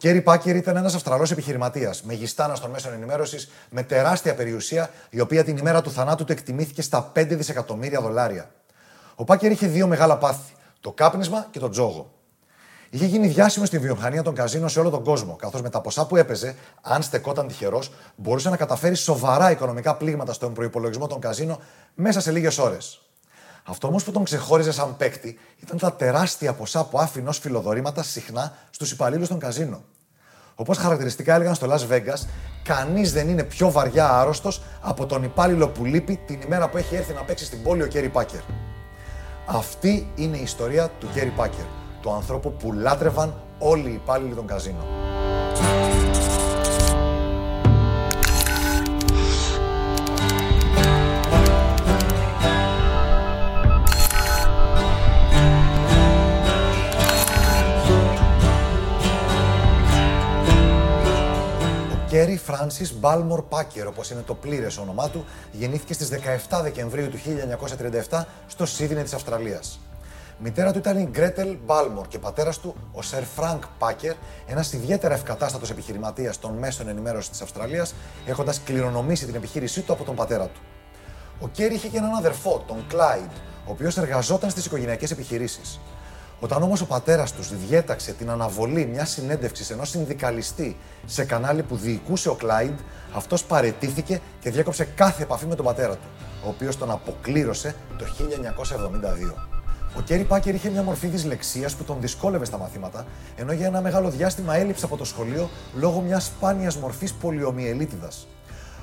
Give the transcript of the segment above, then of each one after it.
Κέρι Πάκερ ήταν ένας Αυστραλός επιχειρηματίας, μεγιστάνας των μέσων ενημέρωσης, με τεράστια περιουσία, η οποία την ημέρα του θανάτου του εκτιμήθηκε στα 5 δισεκατομμύρια δολάρια. Ο Πάκερ είχε δύο μεγάλα πάθη: το κάπνισμα και το τζόγο. Είχε γίνει διάσημος στη βιομηχανία των καζίνων σε όλο τον κόσμο, καθώς με τα ποσά που έπαιζε, αν στεκόταν τυχερός, μπορούσε να καταφέρει σοβαρά οικονομικά πλήγματα στον προπολογισμό των καζίνων μέσα σε λίγες ώρες. Αυτό όμως που τον ξεχώριζε σαν παίκτη ήταν τα τεράστια ποσά που άφηνε ως φιλοδορήματα συχνά στους υπαλλήλους των καζίνων. Όπως χαρακτηριστικά έλεγαν στο Las Vegas, κανείς δεν είναι πιο βαριά άρρωστος από τον υπάλληλο που λείπει την ημέρα που έχει έρθει να παίξει στην πόλη ο Κέρι Πάκερ. Αυτή είναι η ιστορία του Κέρι Πάκερ, του ανθρώπου που λάτρευαν όλοι οι υπάλληλοι των καζίνων. Κέρι Φράνσις Μπάλμορ Πάκερ, όπως είναι το πλήρες όνομά του, γεννήθηκε στις 17 Δεκεμβρίου του 1937 στο Σίδνεϊ της Αυστραλίας. Μητέρα του ήταν η Γκρέτελ Μπάλμορ και πατέρας του ο Σερ Φρανκ Πάκερ, ένας ιδιαίτερα ευκατάστατος επιχειρηματίας των μέσων ενημέρωσης της Αυστραλίας, έχοντας κληρονομήσει την επιχείρησή του από τον πατέρα του. Ο Κέρι είχε και έναν αδερφό, τον Κλάιντ, ο οποίος εργαζόταν στις οικογενειακές επιχειρήσεις. Όταν όμως ο πατέρας τους διέταξε την αναβολή μιας συνέντευξης ενός συνδικαλιστή σε κανάλι που διοικούσε ο Κλάιντ, αυτός παρετήθηκε και διέκοψε κάθε επαφή με τον πατέρα του, ο οποίος τον αποκλήρωσε το 1972. Ο Κέρι Πάκερ είχε μια μορφή δυσλεξίας που τον δυσκόλευε στα μαθήματα, ενώ για ένα μεγάλο διάστημα έλειψε από το σχολείο λόγω μιας σπάνιας μορφής πολιομιελίτιδας.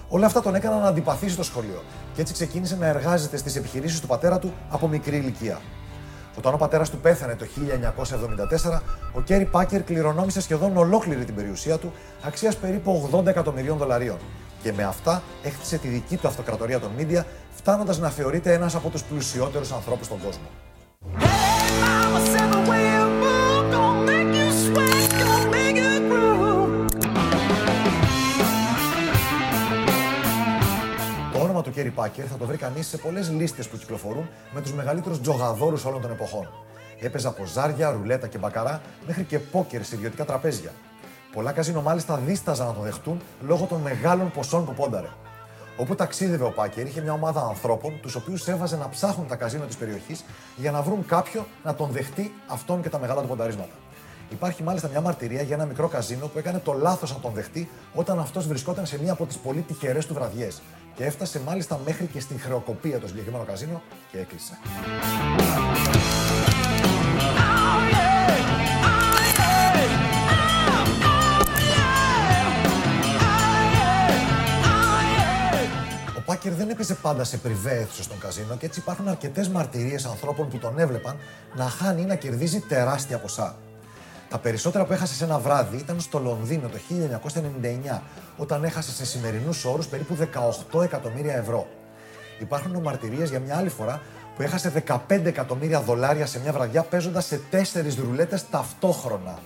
Όλα αυτά τον έκαναν να αντιπαθήσει το σχολείο και έτσι ξεκίνησε να εργάζεται στις επιχειρήσεις του πατέρα του από μικρή ηλικία. Όταν ο πατέρας του πέθανε το 1974, ο Κέρι Πάκερ κληρονόμησε σχεδόν ολόκληρη την περιουσία του, αξίας περίπου 80 εκατομμυρίων δολαρίων. Και με αυτά έχτισε τη δική του αυτοκρατορία των μίντια, φτάνοντας να θεωρείται ένας από τους πλουσιότερους ανθρώπους στον κόσμο. Του Κέρι Πάκερ θα το βρει κανείς σε πολλές λίστες που κυκλοφορούν με τους μεγαλύτερους τζογαδόρους όλων των εποχών. Έπαιζε από ζάρια, ρουλέτα και μπακαρά μέχρι και πόκερ σε ιδιωτικά τραπέζια. Πολλά καζίνο μάλιστα δίσταζαν να το δεχτούν λόγω των μεγάλων ποσών που πόνταρε. Όπου ταξίδευε ο Πάκερ, είχε μια ομάδα ανθρώπων, τους οποίους έβαζε να ψάχνουν τα καζίνο της περιοχής για να βρουν κάποιο να τον δεχτεί αυτόν και τα μεγάλα του πονταρίσματα. Υπάρχει μάλιστα μια μαρτυρία για ένα μικρό καζίνο που έκανε το λάθος να τον δεχτεί όταν αυτός βρισκόταν σε μία από τις πολύ τυχερές του βραδιές και έφτασε μάλιστα μέχρι και στην χρεοκοπία το συγκεκριμένο καζίνο και έκλεισε. Ο Πάκερ δεν έπαιζε πάντα σε πριβέ αίθουσες στον καζίνο και έτσι υπάρχουν αρκετές μαρτυρίες ανθρώπων που τον έβλεπαν να χάνει ή να κερδίζει τεράστια ποσά. Τα περισσότερα που έχασες σε ένα βράδυ ήταν στο Λονδίνο το 1999, όταν έχασες σε σημερινούς όρους περίπου 18 εκατομμύρια ευρώ. Υπάρχουν μαρτυρίε για μια άλλη φορά που έχασε 15 εκατομμύρια δολάρια σε μια βραδιά παίζοντας σε 4 ρουλέτες ταυτόχρονα.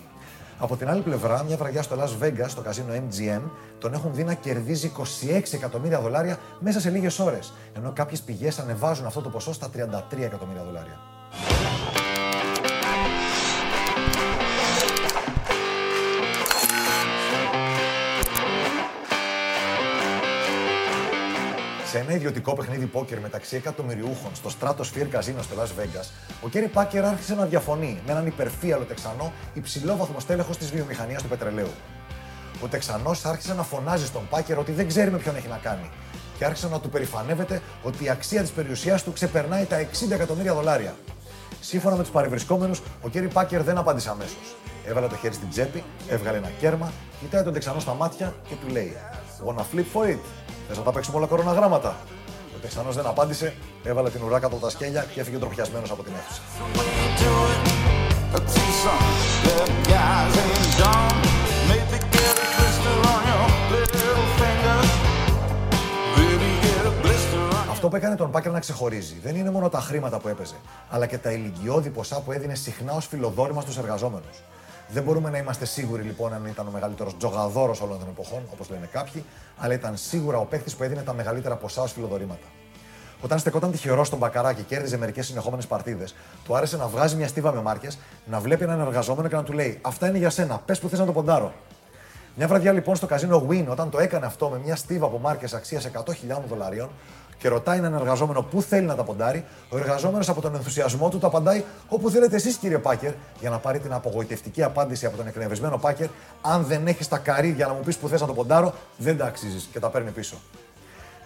Από την άλλη πλευρά, μια βραδιά στο Las Vegas, στο καζίνο MGM, τον έχουν δει να κερδίζει 26 εκατομμύρια δολάρια μέσα σε λίγες ώρες. Ενώ κάποιες πηγές ανεβάζουν αυτό το ποσό στα 33 εκατομμύρια δολάρια. Σε ένα ιδιωτικό παιχνίδι πόκερ μεταξύ εκατομμυριούχων στο Stratosphere Casino στο Las Vegas, ο Κέρι Πάκερ άρχισε να διαφωνεί με έναν υπερφύαλο Τεξανό υψηλόβαθμο στέλεχο της βιομηχανίας του πετρελαίου. Ο Τεξανός άρχισε να φωνάζει στον Πάκερ ότι δεν ξέρει με ποιον έχει να κάνει και άρχισε να του περηφανεύεται ότι η αξία της περιουσίας του ξεπερνάει τα 60 εκατομμύρια δολάρια. Σύμφωνα με τους παρευρισκόμενους, ο Κέρι Πάκερ δεν απάντησε αμέσως. Έβαλε το χέρι στην τσέπη, έβγαλε ένα κέρμα, κοιτάει τον Τεξανό στα μάτια και του λέει: Wanna flip for it; Θε να τα παίξουμε όλα κοροναγράμματα. Ο Τεξανό δεν απάντησε, έβαλε την ουρά κάτω από τα σκέλια και έφυγε τροπιασμένο από την αίθουσα. Αυτό που έκανε τον Πάκερ να ξεχωρίζει δεν είναι μόνο τα χρήματα που έπαιζε, αλλά και τα ηλικιώδη ποσά που έδινε συχνά ως φιλοδόρημα στους εργαζόμενους. Δεν μπορούμε να είμαστε σίγουροι λοιπόν αν ήταν ο μεγαλύτερος τζογαδόρος όλων των εποχών, όπως λένε κάποιοι, αλλά ήταν σίγουρα ο παίκτης που έδινε τα μεγαλύτερα ποσά ω φιλοδορήματα. Όταν στεκόταν τυχερός στον μπακαρά και κέρδιζε μερικές συνεχόμενες παρτίδες, του άρεσε να βγάζει μια στίβα με μάρκες, να βλέπει έναν εργαζόμενο και να του λέει: Αυτά είναι για σένα, πες που θες να το ποντάρω. Μια βραδιά λοιπόν στο καζίνο Win, όταν το έκανε αυτό με μια στίβα από μάρκες αξίας 100.000 δολαρίων και ρωτάει έναν εργαζόμενο πού θέλει να τα ποντάρει, ο εργαζόμενος από τον ενθουσιασμό του το απαντάει όπου θέλετε εσείς κύριε Πάκερ, για να πάρει την απογοητευτική απάντηση από τον εκνευρισμένο Πάκερ: Αν δεν έχεις τα καρύδια να μου πεις που θες να το ποντάρω, δεν τα αξίζεις και τα παίρνει πίσω.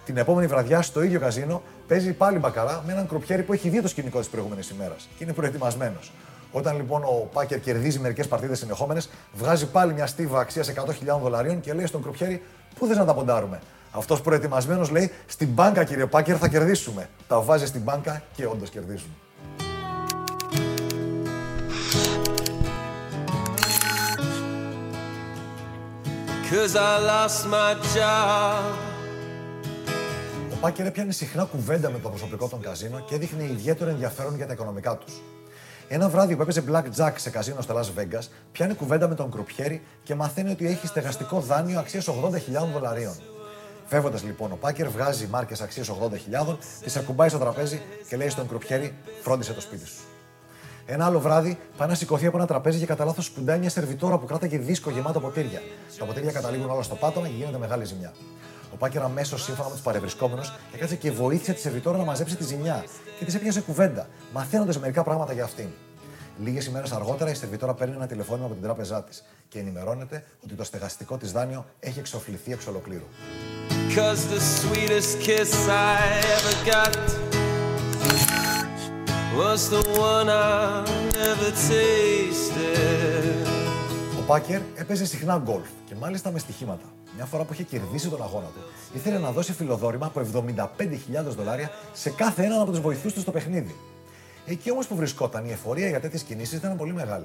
Την επόμενη βραδιά στο ίδιο καζίνο παίζει πάλι μπακαρά με έναν κροπιέρι που έχει δει το σκηνικό της προηγούμενης ημέρας και είναι προετοιμασμένος. Όταν λοιπόν ο Πάκερ κερδίζει μερικές παρτίδες συνεχόμενες, βγάζει πάλι μια στίβα αξία 100.000 δολαρίων και λέει στον κροπιέρι: Πού θες να τα ποντάρουμε; Αυτός προετοιμασμένος λέει: Στην μπάνκα, κύριε Πάκερ, θα κερδίσουμε. Τα βάζει στην μπάνκα και όντως κερδίζουν. Ο Πάκερ έπιανε συχνά κουβέντα με το προσωπικό των καζίνο και έδειχνε ιδιαίτερο ενδιαφέρον για τα οικονομικά τους. Ένα βράδυ που έπαιζε Black Jack σε καζίνο στο Las Vegas, πιάνει κουβέντα με τον Κρουπιέρη και μαθαίνει ότι έχει στεγαστικό δάνειο αξίας 80.000 δολαρίων. Φεύγοντας λοιπόν, ο Πάκερ βγάζει μάρκες αξίας 80.000, τι ακουμπάει στο τραπέζι και λέει στον Κρουπιέρη: Φρόντισε το σπίτι σου. Ένα άλλο βράδυ πάει να σηκωθεί από ένα τραπέζι και κατά λάθος σπουντάει μια σερβιτόρα που κράταγε δίσκο γεμάτο ποτήρια. Τα ποτήρια καταλήγουν όλα στο πάτωμα και γίνεται μεγάλη ζημιά. Ο Πάκερ αμέσως σύμφωνα με τους παρευρισκόμενους έκατσε και βοήθησε τη σερβιτόρα να μαζέψει τη ζημιά και της έπιασε κουβέντα, μαθαίνοντας μερικά πράγματα για αυτήν. Λίγες ημέρες αργότερα η σερβιτόρα παίρνει ένα τηλεφώνημα από την τράπεζά της και ενημερώνεται ότι το στεγαστικό της δάνειο έχει εξοφληθεί εξ ολοκλήρου. Ο Πάκερ έπαιζε συχνά γκολφ και μάλιστα με στοιχήματα. Μια φορά που είχε κερδίσει τον αγώνα του, ήθελε να δώσει φιλοδόρημα από 75.000 δολάρια σε κάθε έναν από τους βοηθούς του στο παιχνίδι. Εκεί όμως που βρισκόταν, η εφορία για τέτοιες κινήσεις ήταν πολύ μεγάλη.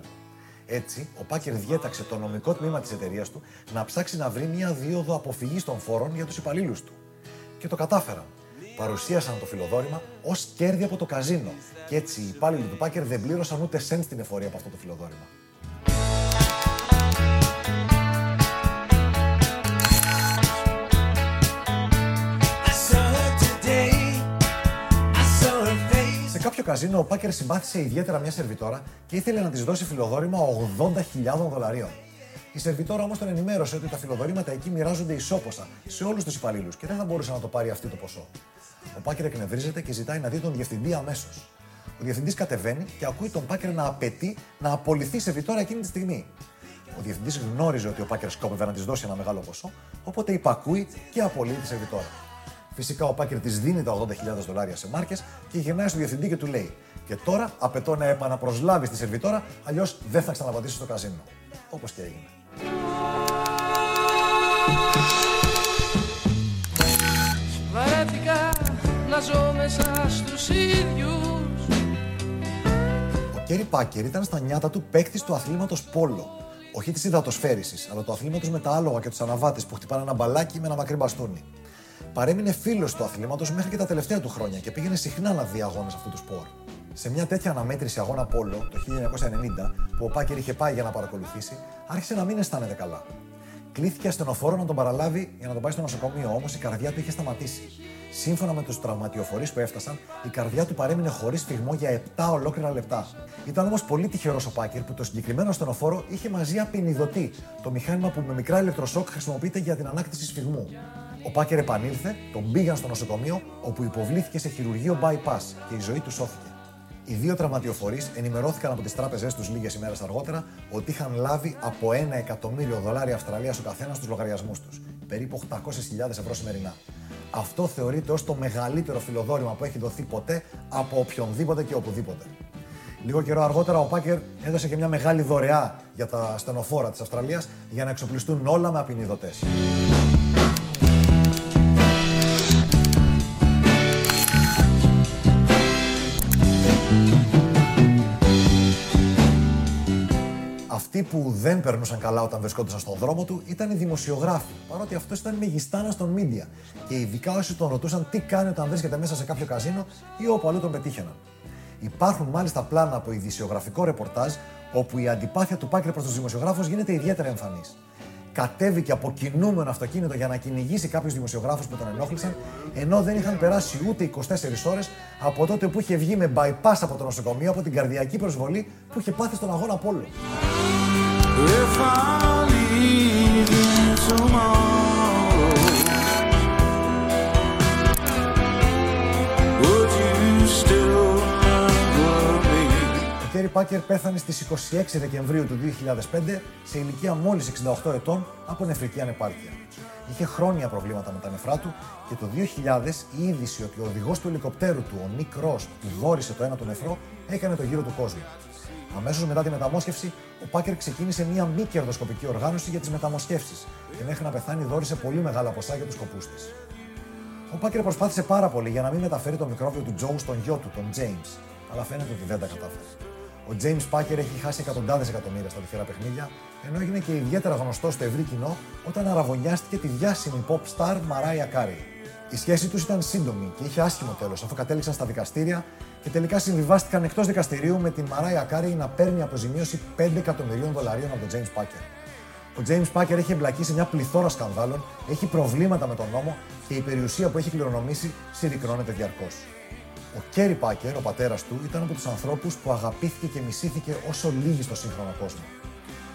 Έτσι, ο Πάκερ διέταξε το νομικό τμήμα της εταιρείας του να ψάξει να βρει μια δίωδο αποφυγή των φόρων για τους υπαλλήλους του. Και το κατάφεραν. Παρουσίασαν το φιλοδόρημα ως κέρδη από το καζίνο. Και έτσι οι υπάλληλοι του Πάκερ δεν πλήρωσαν ούτε σέντ στην εφορία από αυτό το φιλοδόρημα. Κάποιο καζίνο ο Πάκερ συμπάθησε ιδιαίτερα μια σερβιτόρα και ήθελε να της δώσει φιλοδόρημα 80.000 δολαρίων. Η σερβιτόρα όμως τον ενημέρωσε ότι τα φιλοδορήματα εκεί μοιράζονται ισόποσα σε όλους τους υπαλλήλους και δεν θα μπορούσε να το πάρει αυτή το ποσό. Ο Πάκερ εκνευρίζεται και ζητάει να δει τον διευθυντή αμέσως. Ο διευθυντής κατεβαίνει και ακούει τον Πάκερ να απαιτεί να απολυθεί η σερβιτόρα εκείνη τη στιγμή. Ο διευθυντής γνώριζε ότι ο Πάκερ σκόπευε να της δώσει ένα μεγάλο ποσό, οπότε υπακούει και απολύει τη σερβιτόρα. Φυσικά ο Πάκερ της δίνει τα 80.000 δολάρια σε μάρκες και γυρνάει στο διευθυντή και του λέει: Και τώρα απαιτώ να επαναπροσλάβεις τη σερβιτόρα, αλλιώς δεν θα ξαναπατήσεις στο καζίνο. Όπως και έγινε. Βαρέθηκα να ζω μέσα στους ίδιους Ο Κέρι Πάκερ ήταν στα νιάτα του παίκτης του αθλήματος Πόλο. Όχι της υδατοσφαίρισης, αλλά του αθλήματος με τα άλογα και τους αναβάτες που χτυπάνε ένα μπαλάκι με ένα μακρύ μπαστούνι παρέμεινε φίλος του αθλήματος μέχρι και τα τελευταία του χρόνια και πήγαινε συχνά να δει αγώνες αυτού του σπορ. Σε μια τέτοια αναμέτρηση αγώνα Πόλο το 1990, που ο Πάκερ είχε πάει για να παρακολουθήσει, άρχισε να μην αισθάνεται καλά. Κλήθηκε ασθενοφόρο να τον παραλάβει για να τον πάει στο νοσοκομείο, όμως η καρδιά του είχε σταματήσει. Σύμφωνα με τους τραυματιοφορείς που έφτασαν, η καρδιά του παρέμεινε χωρίς φυγμό για 7 ολόκληρα λεπτά. Ήταν όμως πολύ τυχερός ο Πάκερ που το συγκεκριμένο ασθενοφόρο είχε μαζί απεινιδωτή, το μηχάνημα που με μικρά ηλεκτροσόκ χρησιμοποιείται για την ανάκτηση σφιγμού. Ο Πάκερ επανήλθε, τον πήγαν στο νοσοκομείο, όπου υποβλήθηκε σε χειρουργείο bypass και η ζωή του σώθηκε. Οι δύο τραυματιοφορείς ενημερώθηκαν από τις τράπεζές τους λίγες ημέρες αργότερα ότι είχαν λάβει από ένα εκατομμύριο δολάρια Αυστραλίας ο καθένας στους λογαριασμούς τους, περίπου 800.000 ευρώ σημερινά. Αυτό θεωρείται ως το μεγαλύτερο φιλοδόρημα που έχει δοθεί ποτέ από οποιονδήποτε και οπουδήποτε. Λίγο καιρό αργότερα ο Πάκερ έδωσε και μια μεγάλη δωρεά για τα στενοφόρα της Αυστραλίας για να εξοπλιστούν όλα με απεινιδωτές. Αυτοί που δεν περνούσαν καλά όταν βρισκόντουσαν στον δρόμο του ήταν οι δημοσιογράφοι, παρότι αυτός ήταν μεγιστάνας των media και ειδικά όσοι τον ρωτούσαν τι κάνει όταν βρίσκεται μέσα σε κάποιο καζίνο ή όπου αλλού τον πετύχαιναν. Υπάρχουν μάλιστα πλάνα από ειδησιογραφικό ρεπορτάζ όπου η αντιπάθεια του Πάκερ προς τους δημοσιογράφους γίνεται ιδιαίτερα εμφανής. κατέβηκε από κινούμενο αυτοκίνητο για να κυνηγήσει κάποιους δημοσιογράφους που τον ενόχλησαν, ενώ δεν είχαν περάσει ούτε 24 ώρες από τότε που είχε βγει με bypass από το νοσοκομείο από την καρδιακή προσβολή που είχε πάθει στον αγώνα Πόλο. Κέρι Πάκερ πέθανε στις 26 Δεκεμβρίου του 2005 σε ηλικία μόλις 68 ετών από νεφρική ανεπάρκεια. Είχε χρόνια προβλήματα με τα νεφρά του και το 2000 η είδηση ότι ο οδηγός του ελικοπτέρου του, ο Νίκ Ρος, του δόρισε το ένα του νεφρό, έκανε το γύρο του κόσμου. Αμέσως μετά τη μεταμόσχευση, ο Πάκερ ξεκίνησε μια μη κερδοσκοπική οργάνωση για τις μεταμοσχεύσει και μέχρι να πεθάνει δόρισε πολύ μεγάλα ποσά για τους σκοπούς της. Ο Πάκερ προσπάθησε πάρα πολύ για να μην μεταφέρει το μικρόβιο του Τζόου στον γιο του, τον James, αλλά φαίνεται ότι δεν τα κατάφερε. Ο James Packer έχει χάσει εκατοντάδες εκατομμύρια στα τυχερά παιχνίδια, ενώ έγινε και ιδιαίτερα γνωστό στο ευρύ κοινό όταν αραβωνιάστηκε τη διάσημη pop star Mariah Carey. Η σχέση τους ήταν σύντομη και είχε άσχημο τέλος αφού κατέληξαν στα δικαστήρια και τελικά συμβιβάστηκαν εκτός δικαστηρίου με την Mariah Carey να παίρνει αποζημίωση 5 εκατομμυρίων δολαρίων από τον James Packer. Ο James Packer έχει εμπλακεί σε μια πληθώρα σκανδάλων, έχει προβλήματα με τον νόμο και η περιουσία που έχει κληρονομήσει συρρυκνώνεται διαρκώς. Ο Κέρι Πάκερ, ο πατέρας του, ήταν από τους ανθρώπους που αγαπήθηκε και μισήθηκε όσο λίγοι στο σύγχρονο κόσμο.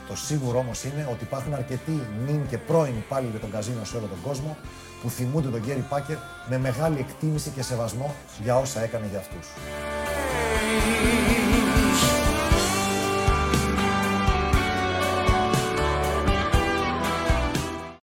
Το σίγουρο όμως είναι ότι υπάρχουν αρκετοί νυν και πρώην υπάλληλοι των καζίνο σε όλο τον κόσμο που θυμούνται τον Κέρι Πάκερ με μεγάλη εκτίμηση και σεβασμό για όσα έκανε για αυτούς.